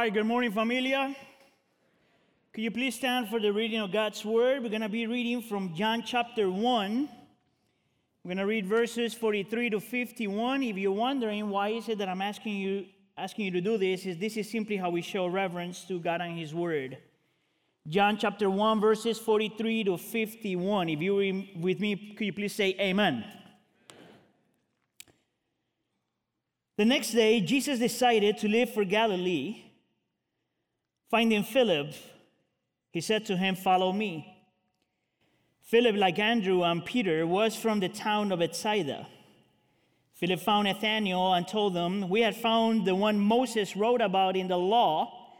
right, good morning, familia. Could you please stand for the reading of God's word? We're going to be reading from John chapter 1. We're going to read verses 43 to 51. If you're wondering why is it that I'm asking you asking you to do this is this is simply how we show reverence to God and his word. John chapter 1 verses 43 to 51. If you're with me, could you please say amen? The next day, Jesus decided to leave for Galilee. Finding Philip, he said to him, Follow me. Philip, like Andrew and Peter, was from the town of Bethsaida. Philip found Nathanael and told them, We had found the one Moses wrote about in the law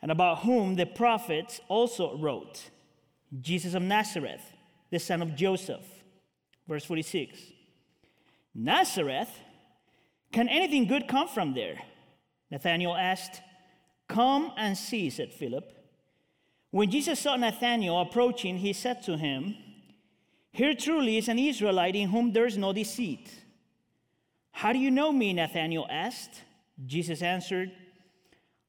and about whom the prophets also wrote, Jesus of Nazareth, the son of Joseph. Verse 46 Nazareth? Can anything good come from there? Nathanael asked. Come and see, said Philip. When Jesus saw Nathanael approaching, he said to him, Here truly is an Israelite in whom there is no deceit. How do you know me? Nathanael asked. Jesus answered,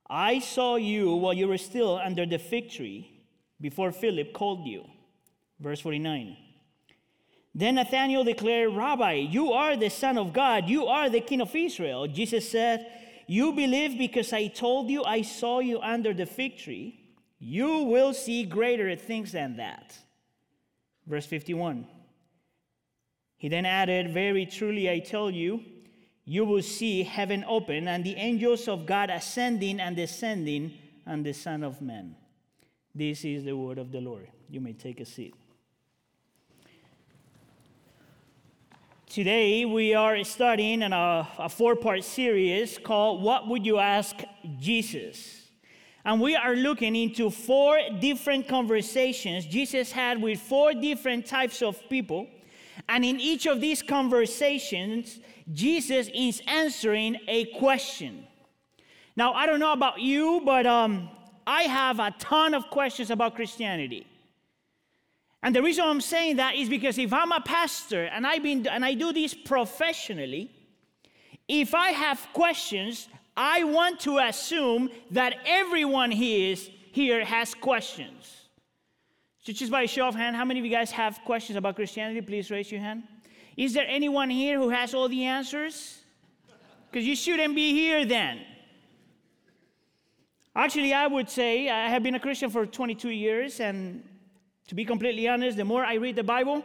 I saw you while you were still under the fig tree before Philip called you. Verse 49. Then Nathanael declared, Rabbi, you are the Son of God, you are the King of Israel. Jesus said, You believe because I told you I saw you under the fig tree. You will see greater things than that. Verse 51. He then added, Very truly I tell you, you will see heaven open and the angels of God ascending and descending on the Son of Man. This is the word of the Lord. You may take a seat. Today, we are studying in a, a four part series called What Would You Ask Jesus? And we are looking into four different conversations Jesus had with four different types of people. And in each of these conversations, Jesus is answering a question. Now, I don't know about you, but um, I have a ton of questions about Christianity. And the reason I'm saying that is because if I'm a pastor and, I've been, and I do this professionally, if I have questions, I want to assume that everyone here, is, here has questions. So, just by show of hand, how many of you guys have questions about Christianity? Please raise your hand. Is there anyone here who has all the answers? Because you shouldn't be here then. Actually, I would say I have been a Christian for 22 years, and to be completely honest, the more I read the Bible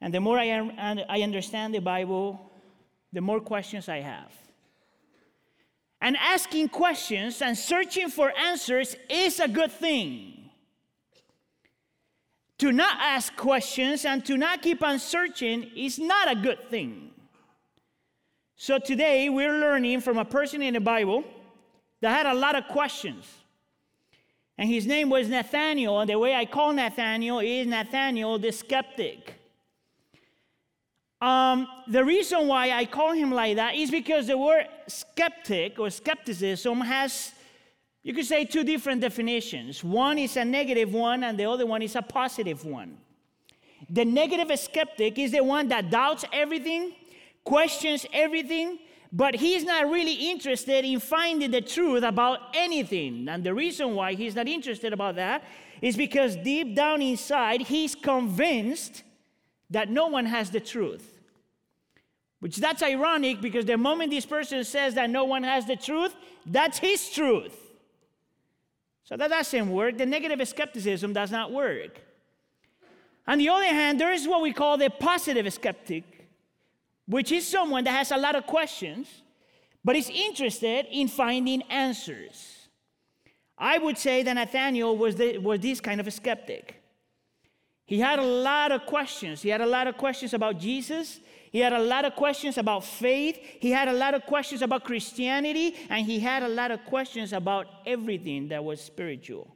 and the more I, am, and I understand the Bible, the more questions I have. And asking questions and searching for answers is a good thing. To not ask questions and to not keep on searching is not a good thing. So today we're learning from a person in the Bible that had a lot of questions. And his name was Nathaniel, and the way I call Nathaniel is Nathaniel the skeptic. Um, the reason why I call him like that is because the word skeptic or skepticism has, you could say, two different definitions. One is a negative one, and the other one is a positive one. The negative skeptic is the one that doubts everything, questions everything, but he's not really interested in finding the truth about anything. And the reason why he's not interested about that is because deep down inside, he's convinced that no one has the truth. Which that's ironic because the moment this person says that no one has the truth, that's his truth. So that doesn't work. The negative skepticism does not work. On the other hand, there is what we call the positive skeptic, which is someone that has a lot of questions, but is interested in finding answers. I would say that Nathaniel was, the, was this kind of a skeptic. He had a lot of questions. He had a lot of questions about Jesus. He had a lot of questions about faith. He had a lot of questions about Christianity. And he had a lot of questions about everything that was spiritual.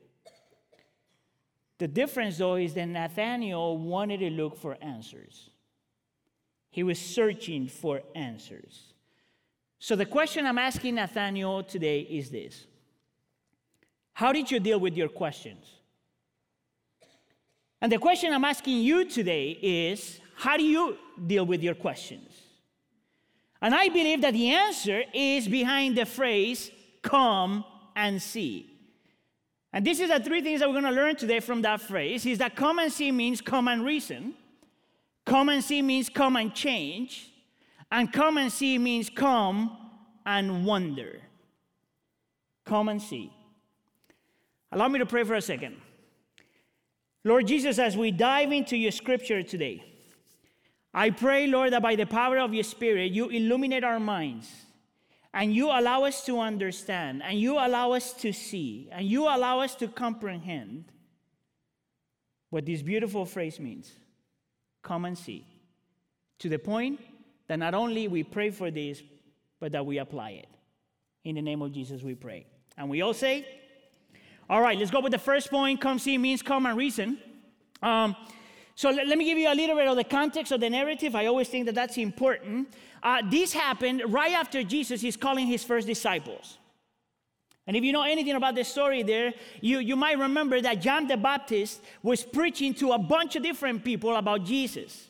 The difference, though, is that Nathaniel wanted to look for answers. He was searching for answers. So, the question I'm asking Nathaniel today is this How did you deal with your questions? And the question I'm asking you today is How do you deal with your questions? And I believe that the answer is behind the phrase, come and see. And this is the three things that we're going to learn today from that phrase is that come and see means come and reason. Come and see means come and change. And come and see means come and wonder. Come and see. Allow me to pray for a second. Lord Jesus, as we dive into your scripture today, I pray, Lord, that by the power of your Spirit, you illuminate our minds and you allow us to understand and you allow us to see and you allow us to comprehend what this beautiful phrase means come and see. To the point that not only we pray for this, but that we apply it. In the name of Jesus, we pray. And we all say, all right, let's go with the first point. Come see means come and reason. Um, so let, let, me give you a little bit of the context of the narrative. I always think that that's important. Uh, this happened right after Jesus is calling his first disciples. And if you know anything about the story there, you, you might remember that John the Baptist was preaching to a bunch of different people about Jesus.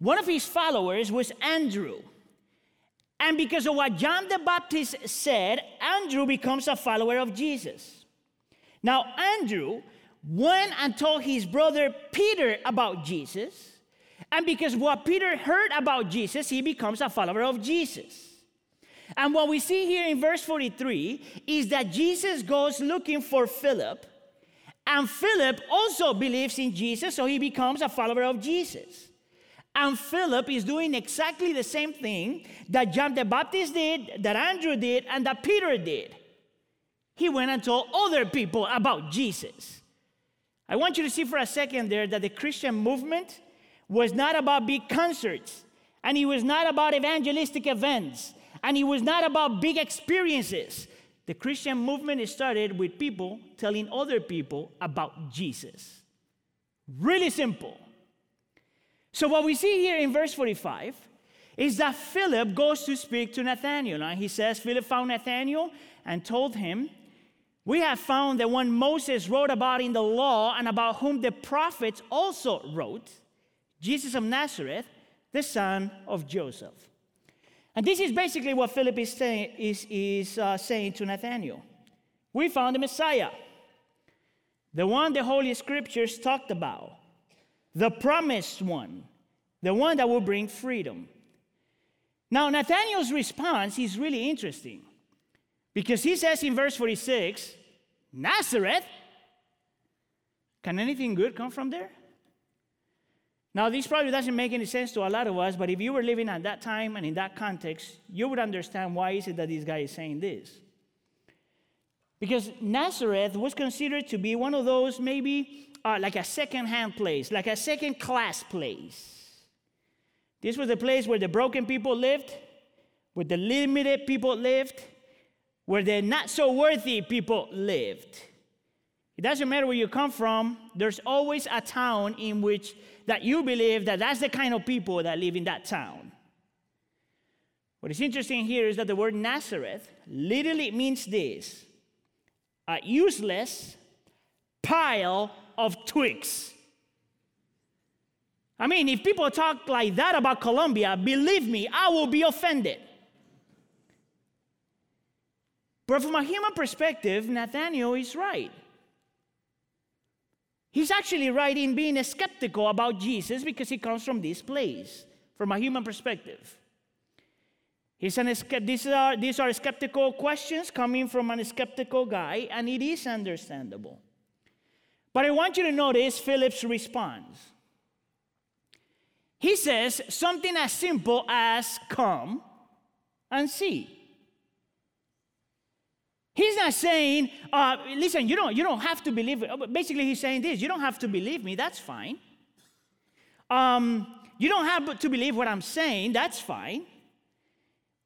One of his followers was Andrew. And because of what John the Baptist said, Andrew becomes a follower of Jesus. Now, Andrew went and told his brother Peter about Jesus. And because what Peter heard about Jesus, he becomes a follower of Jesus. And what we see here in verse 43 is that Jesus goes looking for Philip, and Philip also believes in Jesus, so he becomes a follower of Jesus. And Philip is doing exactly the same thing that John the Baptist did, that Andrew did, and that Peter did he went and told other people about Jesus. I want you to see for a second there that the Christian movement was not about big concerts, and it was not about evangelistic events, and it was not about big experiences. The Christian movement started with people telling other people about Jesus. Really simple. So, what we see here in verse 45 is that Philip goes to speak to Nathanael. And he says, Philip found Nathanael and told him we have found the one Moses wrote about in the law and about whom the prophets also wrote, Jesus of Nazareth, the son of Joseph. And this is basically what Philip is saying, is, is, uh, saying to Nathanael. We found the Messiah, the one the Holy Scriptures talked about, the promised one, the one that will bring freedom. Now, Nathanael's response is really interesting. Because he says in verse 46, Nazareth? Can anything good come from there? Now, this probably doesn't make any sense to a lot of us, but if you were living at that time and in that context, you would understand why is it that this guy is saying this. Because Nazareth was considered to be one of those maybe uh, like a second-hand place, like a second-class place. This was the place where the broken people lived, where the limited people lived, where the not so worthy people lived. It doesn't matter where you come from, there's always a town in which that you believe that that's the kind of people that live in that town. What is interesting here is that the word Nazareth literally means this a useless pile of twigs. I mean, if people talk like that about Colombia, believe me, I will be offended. But from a human perspective, Nathaniel is right. He's actually right in being skeptical about Jesus because he comes from this place, from a human perspective. He's an, these, are, these are skeptical questions coming from a skeptical guy, and it is understandable. But I want you to notice Philip's response. He says something as simple as come and see. He's not saying, uh, listen, you don't, you don't have to believe it. Basically, he's saying this you don't have to believe me, that's fine. Um, you don't have to believe what I'm saying, that's fine.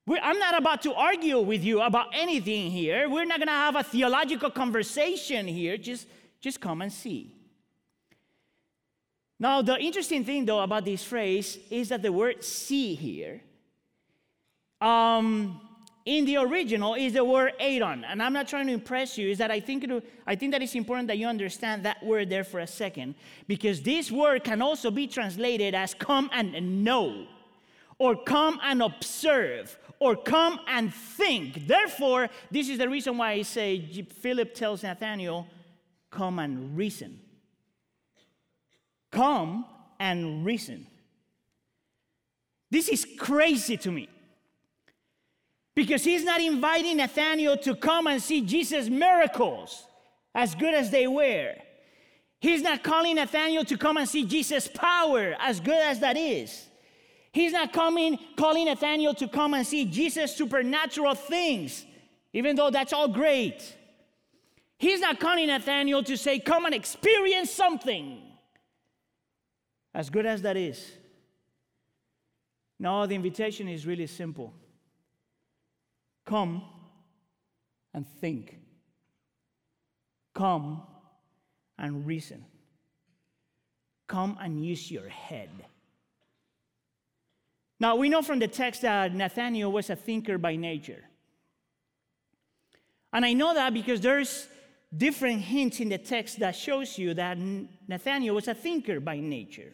We're, I'm not about to argue with you about anything here. We're not going to have a theological conversation here. Just, just come and see. Now, the interesting thing, though, about this phrase is that the word see here um, in the original is the word Adon. And I'm not trying to impress you, is that I think, it, I think that it's important that you understand that word there for a second, because this word can also be translated as come and know, or come and observe, or come and think. Therefore, this is the reason why I say Philip tells Nathanael, come and reason. Come and reason. This is crazy to me. Because he's not inviting Nathaniel to come and see Jesus' miracles, as good as they were. He's not calling Nathaniel to come and see Jesus' power, as good as that is. He's not coming, calling Nathaniel to come and see Jesus' supernatural things, even though that's all great. He's not calling Nathaniel to say, Come and experience something, as good as that is. No, the invitation is really simple come and think, come and reason, come and use your head. Now, we know from the text that Nathaniel was a thinker by nature. And I know that because there's different hints in the text that shows you that Nathaniel was a thinker by nature.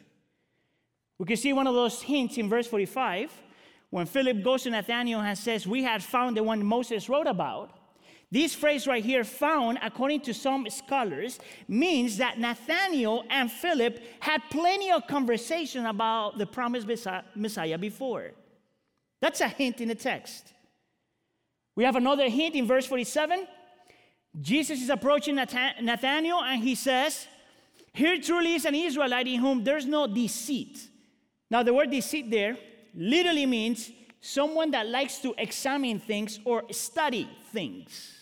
We can see one of those hints in verse 45 when Philip goes to Nathanael and says, We had found the one Moses wrote about. This phrase right here, found, according to some scholars, means that Nathanael and Philip had plenty of conversation about the promised Messiah before. That's a hint in the text. We have another hint in verse 47. Jesus is approaching Nathanael and he says, Here truly is an Israelite in whom there's no deceit. Now, the word deceit there literally means someone that likes to examine things or study things.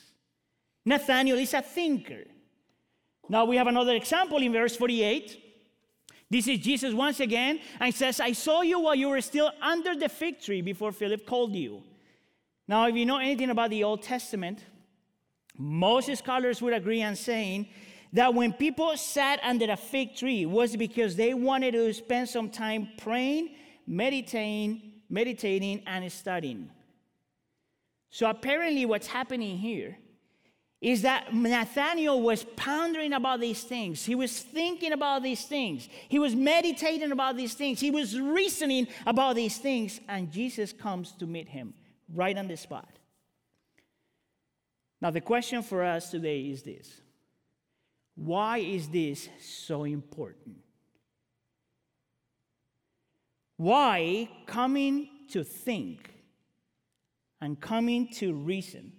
Nathaniel is a thinker. Now we have another example in verse 48. This is Jesus once again, and says, I saw you while you were still under the fig tree before Philip called you. Now, if you know anything about the Old Testament, most scholars would agree on saying that when people sat under a fig tree it was because they wanted to spend some time praying, meditating, meditating and studying. So apparently what's happening here is that Nathaniel was pondering about these things. He was thinking about these things. He was meditating about these things. He was reasoning about these things. And Jesus comes to meet him right on the spot. Now, the question for us today is this Why is this so important? Why coming to think and coming to reason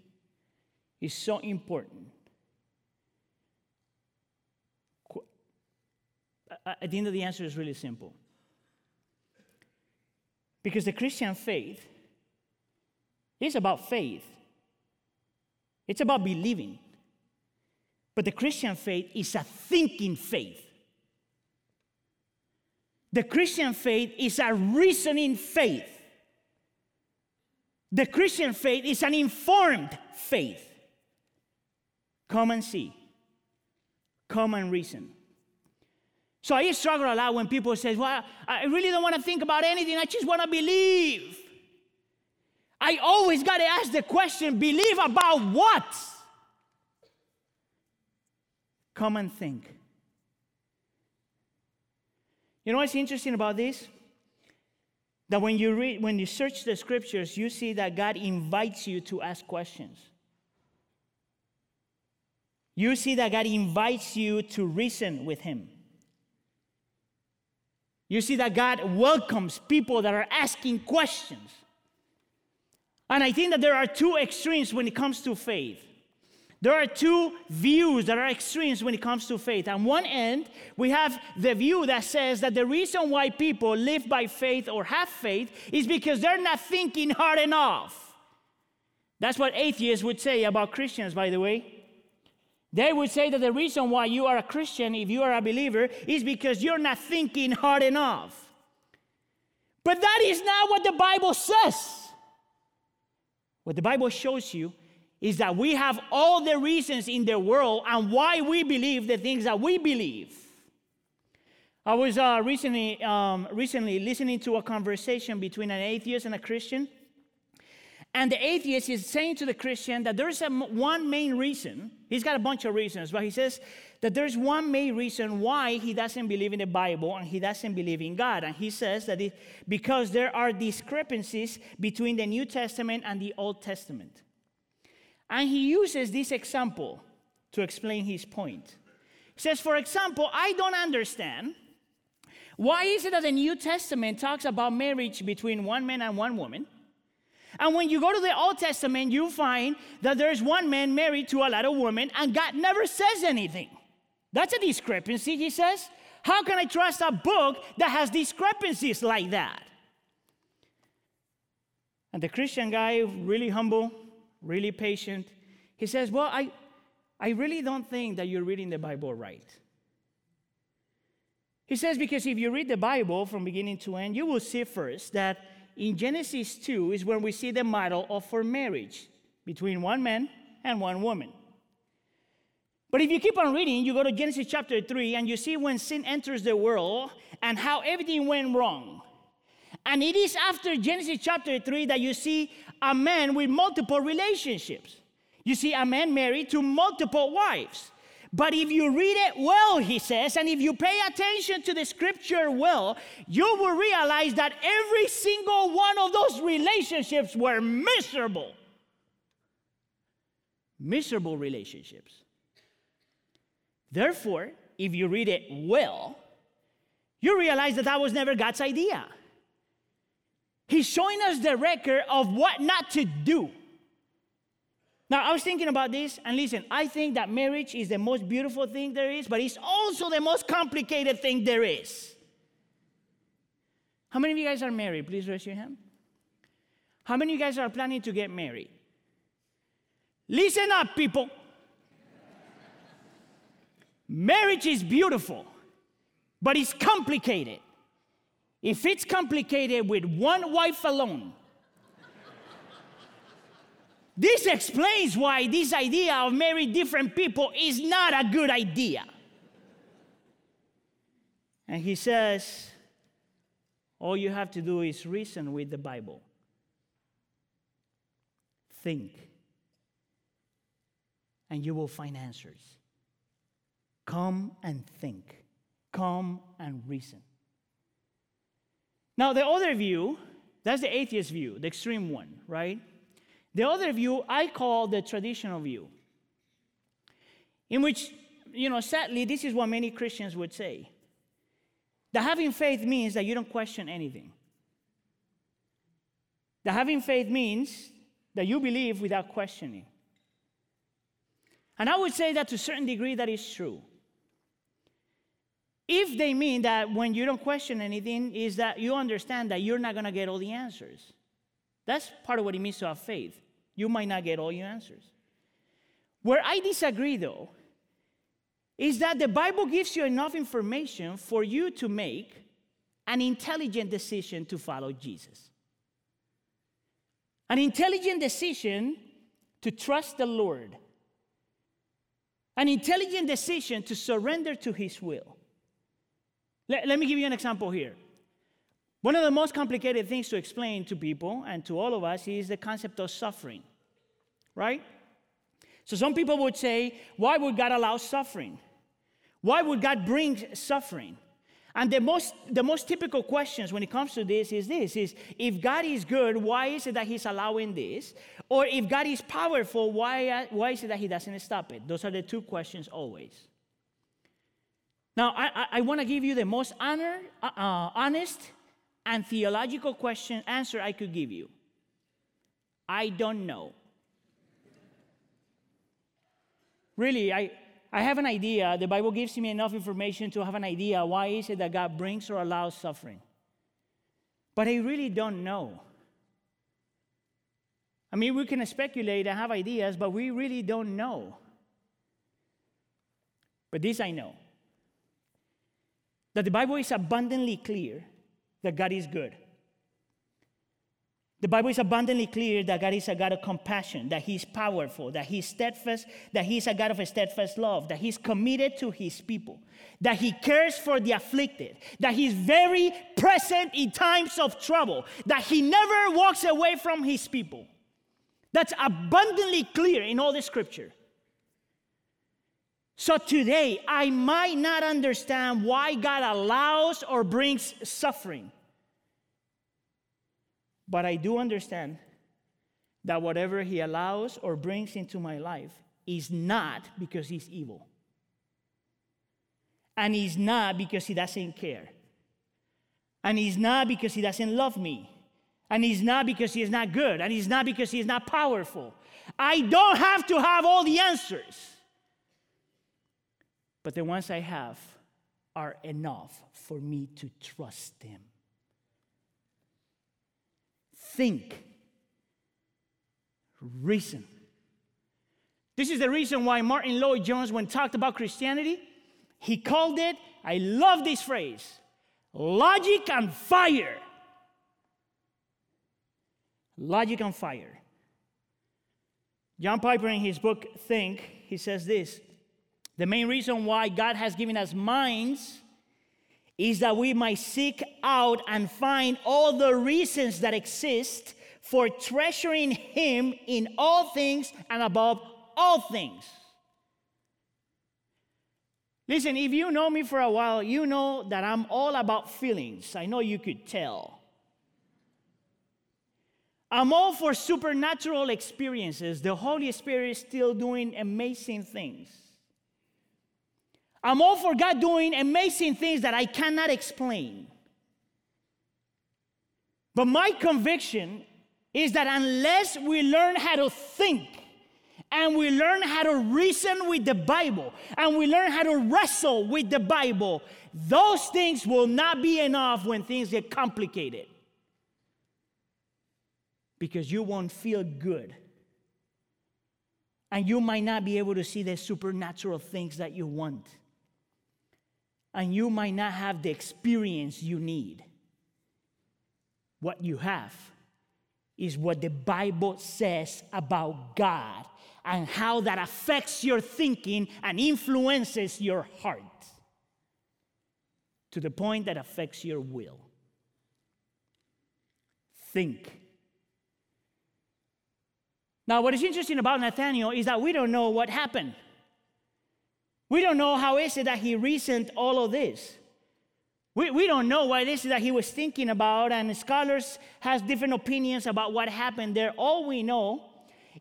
is so important. I think that the answer is really simple. Because the Christian faith is about faith, it's about believing. But the Christian faith is a thinking faith. The Christian faith is a reasoning faith. The Christian faith is an informed faith. Come and see. Come and reason. So I struggle a lot when people say, Well, I really don't want to think about anything, I just want to believe. I always got to ask the question believe about what? Come and think. You know what's interesting about this? That when you read, when you search the scriptures, you see that God invites you to ask questions. You see that God invites you to reason with Him. You see that God welcomes people that are asking questions. And I think that there are two extremes when it comes to faith. There are two views that are extremes when it comes to faith. On one end, we have the view that says that the reason why people live by faith or have faith is because they're not thinking hard enough. That's what atheists would say about Christians, by the way. They would say that the reason why you are a Christian, if you are a believer, is because you're not thinking hard enough. But that is not what the Bible says. What the Bible shows you is that we have all the reasons in the world and why we believe the things that we believe. I was uh, recently, um, recently listening to a conversation between an atheist and a Christian. And the atheist is saying to the Christian that there's one main reason. He's got a bunch of reasons, but he says that there's one main reason why he doesn't believe in the Bible and he doesn't believe in God. And he says that it, because there are discrepancies between the New Testament and the Old Testament. And he uses this example to explain his point. He says, for example, I don't understand why is it that the New Testament talks about marriage between one man and one woman? And when you go to the Old Testament, you find that there's one man married to a lot of women, and God never says anything. That's a discrepancy, he says. How can I trust a book that has discrepancies like that? And the Christian guy, really humble, really patient, he says, Well, I, I really don't think that you're reading the Bible right. He says, because if you read the Bible from beginning to end, you will see first that in Genesis 2 is when we see the model of for marriage between one man and one woman. But if you keep on reading, you go to Genesis chapter 3 and you see when sin enters the world and how everything went wrong. And it is after Genesis chapter 3 that you see a man with multiple relationships. You see a man married to multiple wives. But if you read it well, he says, and if you pay attention to the scripture well, you will realize that every single one of those relationships were miserable. Miserable relationships. Therefore, if you read it well, you realize that that was never God's idea. He's showing us the record of what not to do. Now, I was thinking about this, and listen, I think that marriage is the most beautiful thing there is, but it's also the most complicated thing there is. How many of you guys are married? Please raise your hand. How many of you guys are planning to get married? Listen up, people. Marriage is beautiful, but it's complicated. If it's complicated with one wife alone, this explains why this idea of marrying different people is not a good idea. And he says, all you have to do is reason with the Bible. Think, and you will find answers. Come and think, come and reason. Now, the other view, that's the atheist view, the extreme one, right? The other view I call the traditional view, in which, you know, sadly, this is what many Christians would say. That having faith means that you don't question anything. That having faith means that you believe without questioning. And I would say that to a certain degree that is true. If they mean that when you don't question anything, is that you understand that you're not going to get all the answers. That's part of what it means to have faith. You might not get all your answers. Where I disagree, though, is that the Bible gives you enough information for you to make an intelligent decision to follow Jesus. An intelligent decision to trust the Lord. An intelligent decision to surrender to His will. Let, let me give you an example here. One of the most complicated things to explain to people and to all of us is the concept of suffering, right? So some people would say, why would God allow suffering? Why would God bring suffering? And the most, the most typical questions when it comes to this is this is if God is good, why is it that He's allowing this? Or if God is powerful, why, why is it that He doesn't stop it? Those are the two questions always. Now, I, I, I want to give you the most honor, uh, uh, honest and theological question answer I could give you. I don't know. Really, I, I have an idea. The Bible gives me enough information to have an idea why is it that God brings or allows suffering. But I really don't know. I mean, we can speculate and have ideas, but we really don't know. But this I know that the Bible is abundantly clear that God is good. The Bible is abundantly clear that God is a God of compassion, that He's powerful, that He's steadfast, that He's a God of a steadfast love, that He's committed to His people, that He cares for the afflicted, that He's very present in times of trouble, that He never walks away from His people. That's abundantly clear in all the scripture. So today, I might not understand why God allows or brings suffering. But I do understand that whatever He allows or brings into my life is not because He's evil. And He's not because He doesn't care. And He's not because He doesn't love me. And He's not because He is not good. And He's not because He is not powerful. I don't have to have all the answers. But the ones I have are enough for me to trust them. Think, reason. This is the reason why Martyn Lloyd-Jones, when talked about Christianity, he called it, I love this phrase, logic and fire. Logic and fire. John Piper, in his book Think, he says this the main reason why God has given us minds is that we might seek out and find all the reasons that exist for treasuring Him in all things and above all things. Listen, if you know me for a while, you know that I'm all about feelings. I know you could tell. I'm all for supernatural experiences. The Holy Spirit is still doing amazing things. I'm all for God doing amazing things that I cannot explain. But my conviction is that unless we learn how to think and we learn how to reason with the Bible and we learn how to wrestle with the Bible, those things will not be enough when things get complicated. Because you won't feel good. And you might not be able to see the supernatural things that you want and you might not have the experience you need. What you have is what the Bible says about God and how that affects your thinking and influences your heart to the point that affects your will. Think. Now, what is interesting about Nathaniel is that we don't know what happened. We don't know how is it that he reasoned all of this. We, we don't know what it is that he was thinking about, and scholars has different opinions about what happened there. All we know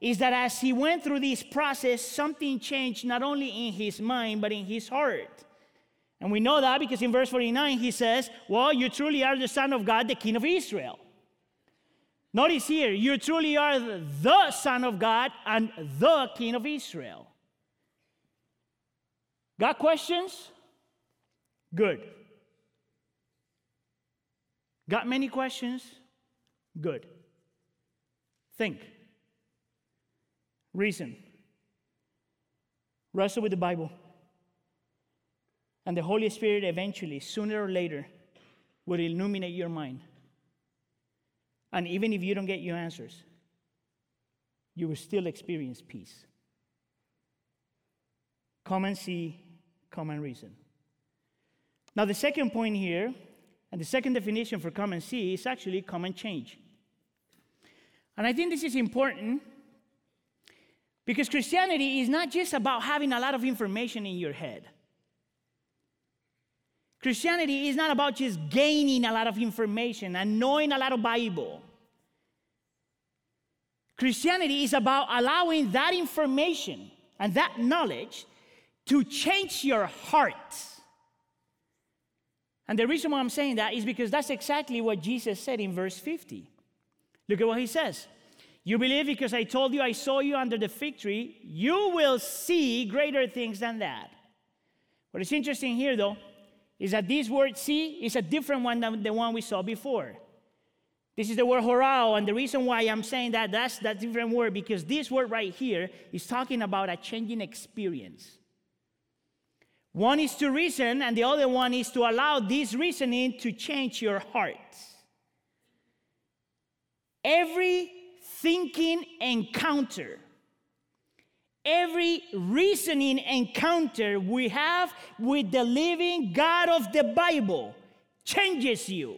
is that as he went through this process, something changed not only in his mind, but in his heart. And we know that because in verse 49 he says, Well, you truly are the Son of God, the King of Israel. Notice here, you truly are the Son of God and the King of Israel. Got questions? Good. Got many questions? Good. Think. Reason. Wrestle with the Bible. And the Holy Spirit eventually, sooner or later, will illuminate your mind. And even if you don't get your answers, you will still experience peace. Come and see common reason. Now, the second point here, and the second definition for common see, is actually common change. And I think this is important because Christianity is not just about having a lot of information in your head. Christianity is not about just gaining a lot of information and knowing a lot of Bible. Christianity is about allowing that information and that knowledge to change your heart. And the reason why I'm saying that is because that's exactly what Jesus said in verse 50. Look at what he says. You believe because I told you I saw you under the fig tree, you will see greater things than that. What is interesting here, though, is that this word see is a different one than the one we saw before. This is the word horao, and the reason why I'm saying that that's that different word because this word right here is talking about a changing experience. One is to reason, and the other one is to allow this reasoning to change your heart. Every thinking encounter, every reasoning encounter we have with the living God of the Bible changes you.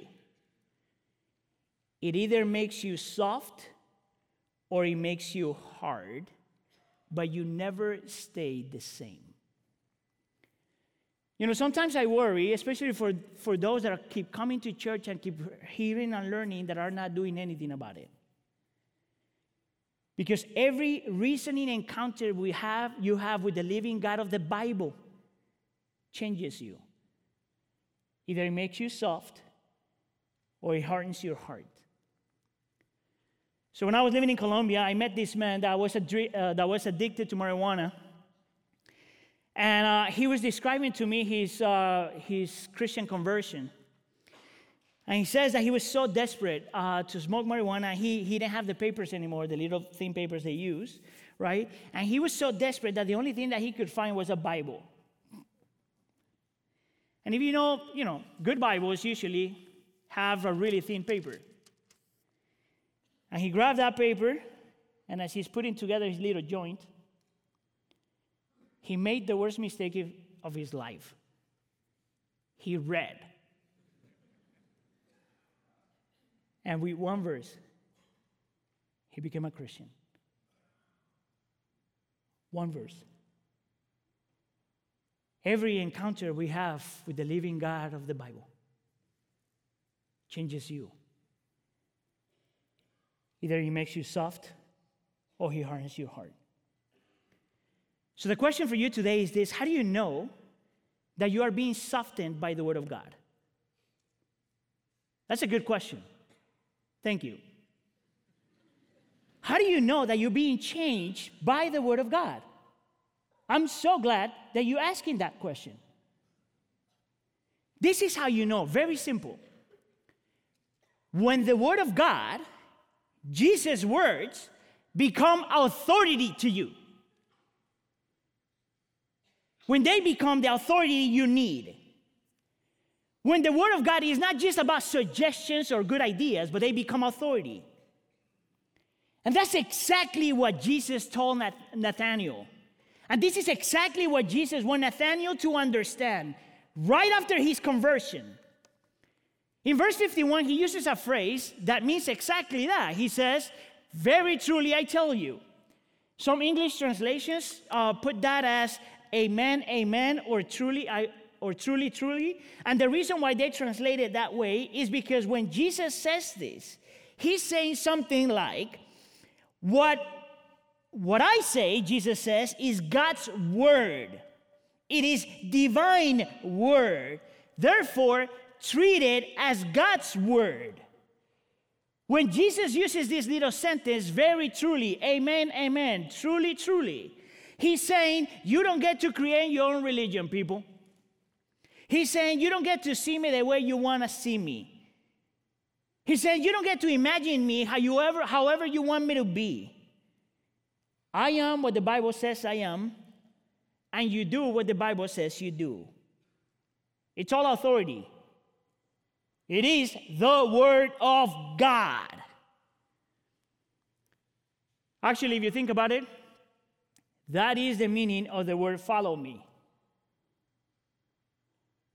It either makes you soft or it makes you hard, but you never stay the same. You know, sometimes I worry, especially for, for those that are, keep coming to church and keep hearing and learning that are not doing anything about it. Because every reasoning encounter we have, you have with the living God of the Bible changes you. Either it makes you soft or it hardens your heart. So when I was living in Colombia, I met this man that was, uh, that was addicted to marijuana. And uh, he was describing to me his, uh, his Christian conversion. And he says that he was so desperate uh, to smoke marijuana, he, he didn't have the papers anymore, the little thin papers they use, right? And he was so desperate that the only thing that he could find was a Bible. And if you know, you know, good Bibles usually have a really thin paper. And he grabbed that paper, and as he's putting together his little joint, he made the worst mistake of his life. He read. And with one verse, he became a Christian. One verse. Every encounter we have with the living God of the Bible changes you. Either he makes you soft or he hardens your heart. So, the question for you today is this How do you know that you are being softened by the Word of God? That's a good question. Thank you. How do you know that you're being changed by the Word of God? I'm so glad that you're asking that question. This is how you know, very simple. When the Word of God, Jesus' words, become authority to you when they become the authority you need. When the Word of God is not just about suggestions or good ideas, but they become authority. And that's exactly what Jesus told Nathaniel. And this is exactly what Jesus wanted Nathaniel to understand right after his conversion. In verse 51, he uses a phrase that means exactly that. He says, Very truly I tell you. Some English translations uh, put that as, amen, amen, or truly, I, or truly, truly. And the reason why they translate it that way is because when Jesus says this, he's saying something like, what, what I say, Jesus says, is God's word. It is divine word. Therefore, treat it as God's word. When Jesus uses this little sentence, very truly, amen, amen, truly, truly, He's saying, You don't get to create your own religion, people. He's saying, You don't get to see me the way you want to see me. He saying, You don't get to imagine me however, however you want me to be. I am what the Bible says I am, and you do what the Bible says you do. It's all authority. It is the Word of God. Actually, if you think about it, that is the meaning of the word follow me.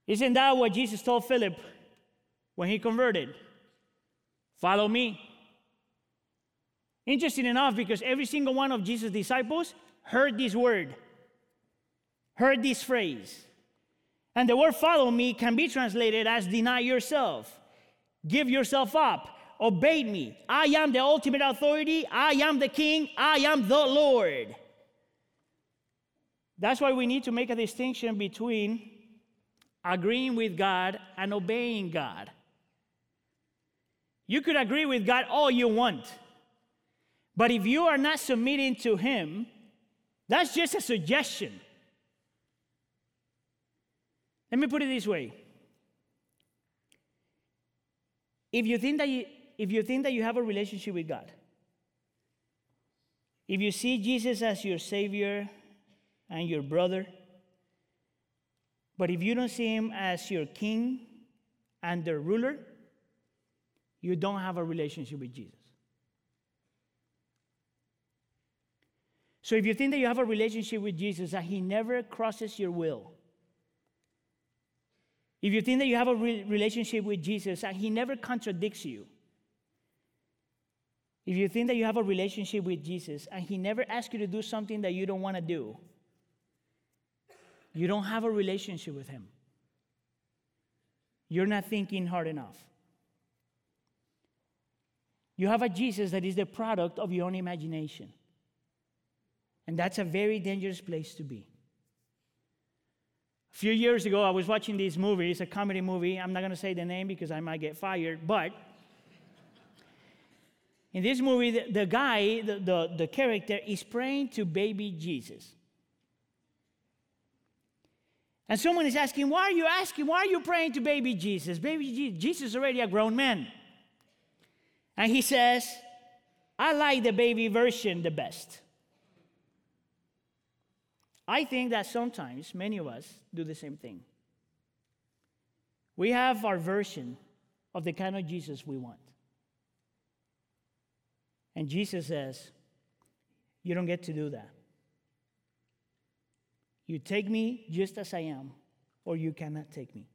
Isn't that what Jesus told Philip when he converted? Follow me. Interesting enough, because every single one of Jesus' disciples heard this word, heard this phrase. And the word follow me can be translated as deny yourself, give yourself up, obey me. I am the ultimate authority, I am the king, I am the Lord. That's why we need to make a distinction between agreeing with God and obeying God. You could agree with God all you want, but if you are not submitting to Him, that's just a suggestion. Let me put it this way. If you think that you, if you think that you have a relationship with God, if you see Jesus as your Savior and your brother. But if you don't see him as your king and the ruler, you don't have a relationship with Jesus. So if you think that you have a relationship with Jesus, that he never crosses your will, if you think that you have a re- relationship with Jesus and he never contradicts you, if you think that you have a relationship with Jesus and He never asks you to do something that you don't want to do, you don't have a relationship with Him. You're not thinking hard enough. You have a Jesus that is the product of your own imagination. And that's a very dangerous place to be. A few years ago, I was watching this movie. It's a comedy movie. I'm not going to say the name because I might get fired, but in this movie, the, the guy, the, the, the character, is praying to baby Jesus. And someone is asking, Why are you asking? Why are you praying to baby Jesus? Baby Jesus, is already a grown man. And he says, I like the baby version the best. I think that sometimes many of us do the same thing. We have our version of the kind of Jesus we want. And Jesus says, You don't get to do that. You take me just as I am, or you cannot take me.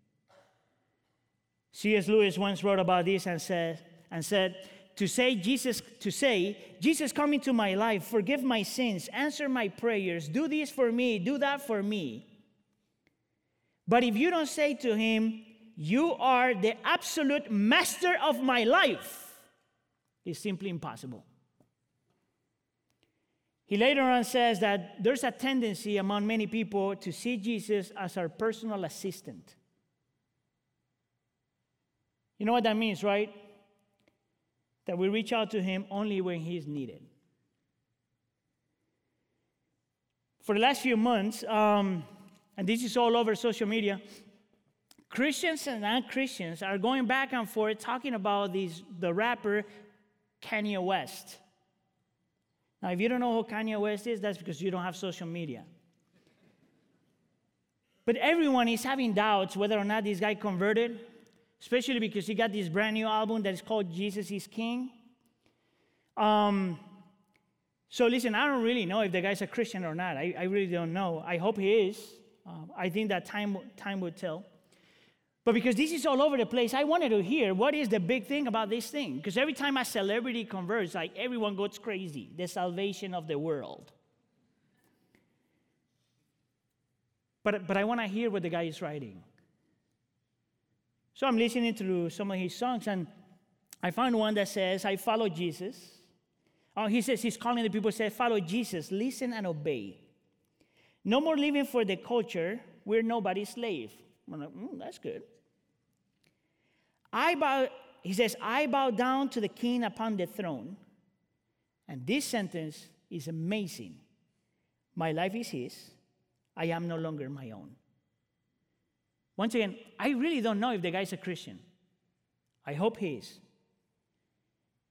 C.S. Lewis once wrote about this and said, and said, to say Jesus to say Jesus come into my life forgive my sins answer my prayers do this for me do that for me but if you don't say to him you are the absolute master of my life it's simply impossible he later on says that there's a tendency among many people to see Jesus as our personal assistant. You know what that means, right? That we reach out to him only when he is needed. For the last few months, um, and this is all over social media, Christians and non Christians are going back and forth talking about these, the rapper Kanye West. Now, if you don't know who Kanye West is, that's because you don't have social media. But everyone is having doubts whether or not this guy converted, especially because he got this brand new album that is called Jesus is King. Um, so, listen, I don't really know if the guy's a Christian or not. I, I really don't know. I hope he is. Uh, I think that time, time will tell. But because this is all over the place, I wanted to hear what is the big thing about this thing. Because every time a celebrity converts, like everyone goes crazy. The salvation of the world. But, but I want to hear what the guy is writing. So I'm listening to some of his songs, and I found one that says, I follow Jesus. Oh, he says he's calling the people, say, follow Jesus, listen and obey. No more living for the culture, we're nobody's slave. I'm like, mm, that's good. I bow, he says, I bow down to the king upon the throne. And this sentence is amazing. My life is his. I am no longer my own. Once again, I really don't know if the guy's a Christian. I hope he is.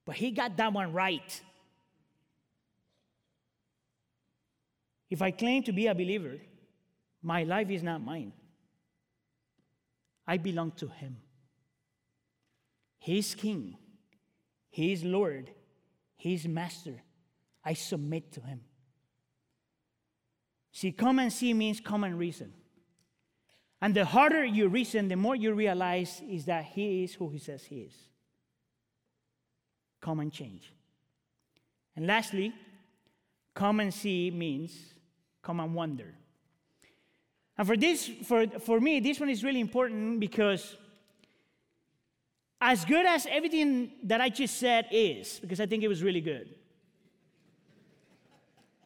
But he got that one right. If I claim to be a believer, my life is not mine. I belong to Him. He's King, He's Lord, He's Master. I submit to Him. See, come and see means come and reason. And the harder you reason, the more you realize is that He is who He says He is. Come and change. And lastly, come and see means come and wonder. And for this, for, for me, this one is really important because as good as everything that I just said is, because I think it was really good,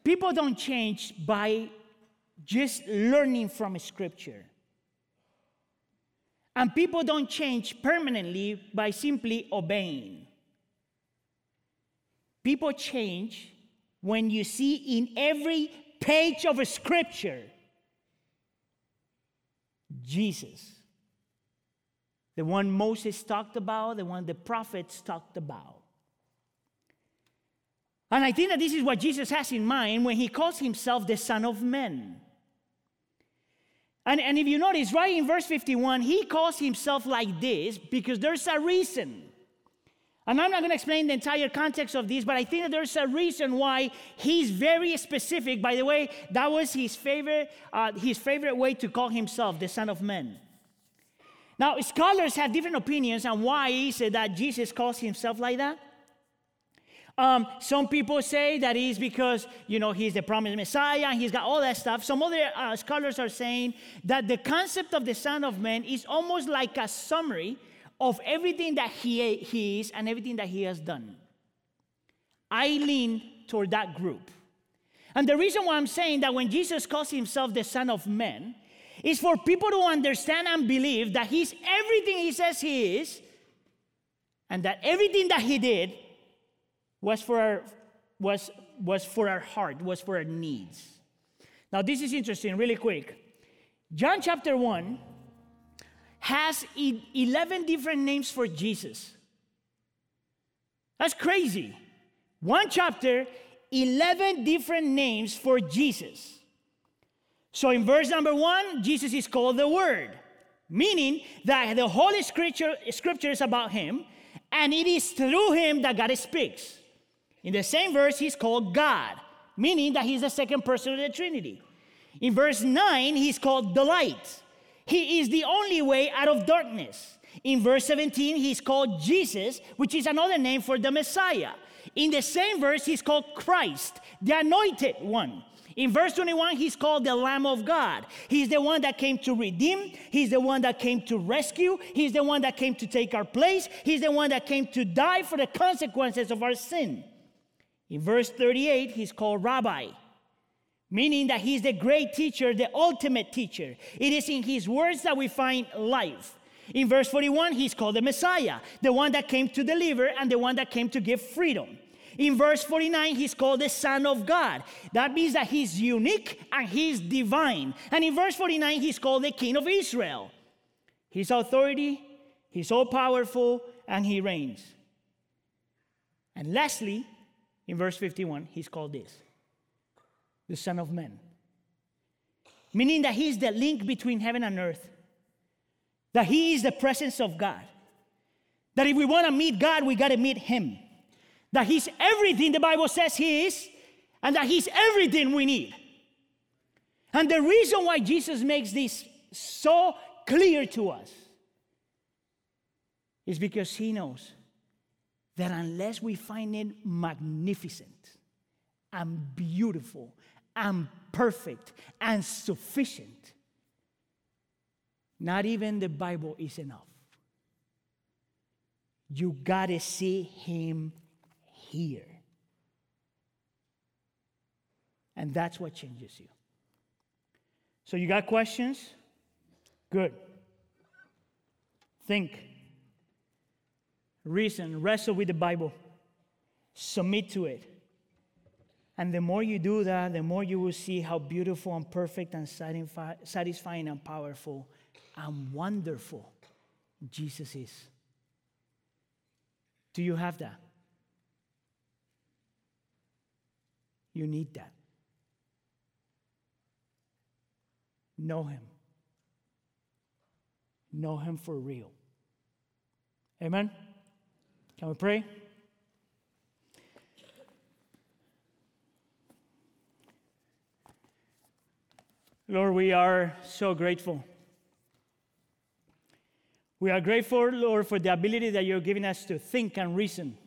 people don't change by just learning from scripture. And people don't change permanently by simply obeying. People change when you see in every page of scripture Jesus. The one Moses talked about, the one the prophets talked about. And I think that this is what Jesus has in mind when he calls himself the Son of Man. And, and if you notice, right in verse 51, he calls himself like this because there's a reason. And I'm not going to explain the entire context of this, but I think that there's a reason why he's very specific. By the way, that was his favorite, uh, his favorite way to call himself the Son of Man. Now, scholars have different opinions on why is it that Jesus calls himself like that. Um, some people say that he's because, you know, he's the promised Messiah and he's got all that stuff. Some other uh, scholars are saying that the concept of the Son of Man is almost like a summary of everything that he, he is and everything that he has done. I lean toward that group. And the reason why I'm saying that when Jesus calls himself the Son of Man is for people to understand and believe that he's everything he says he is, and that everything that he did was for our, was, was for our heart, was for our needs. Now, this is interesting, really quick. John chapter 1 has 11 different names for Jesus. That's crazy. One chapter, 11 different names for Jesus. So in verse number one, Jesus is called the Word, meaning that the Holy Scripture, scripture is about Him, and it is through Him that God speaks. In the same verse, He's called God, meaning that He's the second person of the Trinity. In verse 9, He's called the light. He is the only way out of darkness. In verse 17, he's called Jesus, which is another name for the Messiah. In the same verse, he's called Christ, the anointed one. In verse 21, he's called the Lamb of God. He's the one that came to redeem. He's the one that came to rescue. He's the one that came to take our place. He's the one that came to die for the consequences of our sin. In verse 38, he's called Rabbi meaning that he's the great teacher, the ultimate teacher. It is in his words that we find life. In verse 41, he's called the Messiah, the one that came to deliver and the one that came to give freedom. In verse 49, he's called the Son of God. That means that he's unique and he's divine. And in verse 49, he's called the King of Israel. His authority, he's all powerful, and he reigns. And lastly, in verse 51, he's called this the Son of Man. Meaning that he's the link between heaven and earth, that He is the presence of God. That if we want to meet God, we got to meet Him. That He's everything the Bible says He is, and that He's everything we need. And the reason why Jesus makes this so clear to us is because He knows that unless we find it magnificent and beautiful and perfect and sufficient. Not even the Bible is enough. You gotta see Him here. And that's what changes you. So, you got questions? Good. Think, reason, wrestle with the Bible, submit to it and the more you do that, the more you will see how beautiful and perfect and satisfying and powerful and wonderful Jesus is. Do you have that? You need that. Know Him. Know Him for real. Amen? Can we pray? Lord, we are so grateful. We are grateful, Lord, for the ability that you're giving us to think and reason.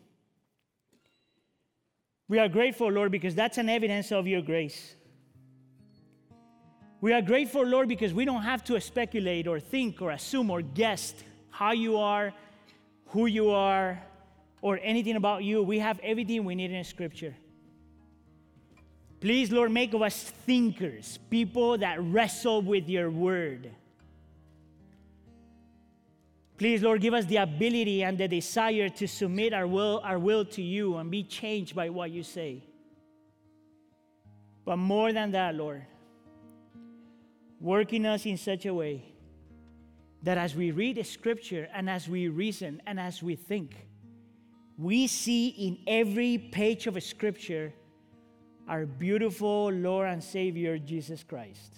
We are grateful, Lord, because that's an evidence of your grace. We are grateful, Lord, because we don't have to speculate or think or assume or guess how you are, who you are, or anything about you. We have everything we need in Scripture. Please, Lord, make of us thinkers, people that wrestle with your word. Please, Lord, give us the ability and the desire to submit our will, our will to you and be changed by what you say. But more than that, Lord, work in us in such a way that as we read Scripture and as we reason and as we think, we see in every page of Scripture our beautiful Lord and Savior, Jesus Christ.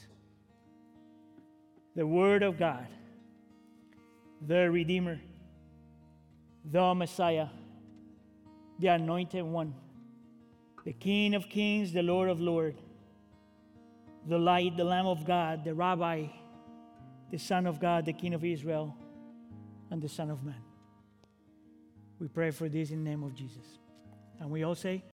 The Word of God, the Redeemer, the Messiah, the Anointed One, the King of Kings, the Lord of Lords, the Light, the Lamb of God, the Rabbi, the Son of God, the King of Israel, and the Son of Man. We pray for this in the name of Jesus. And we all say,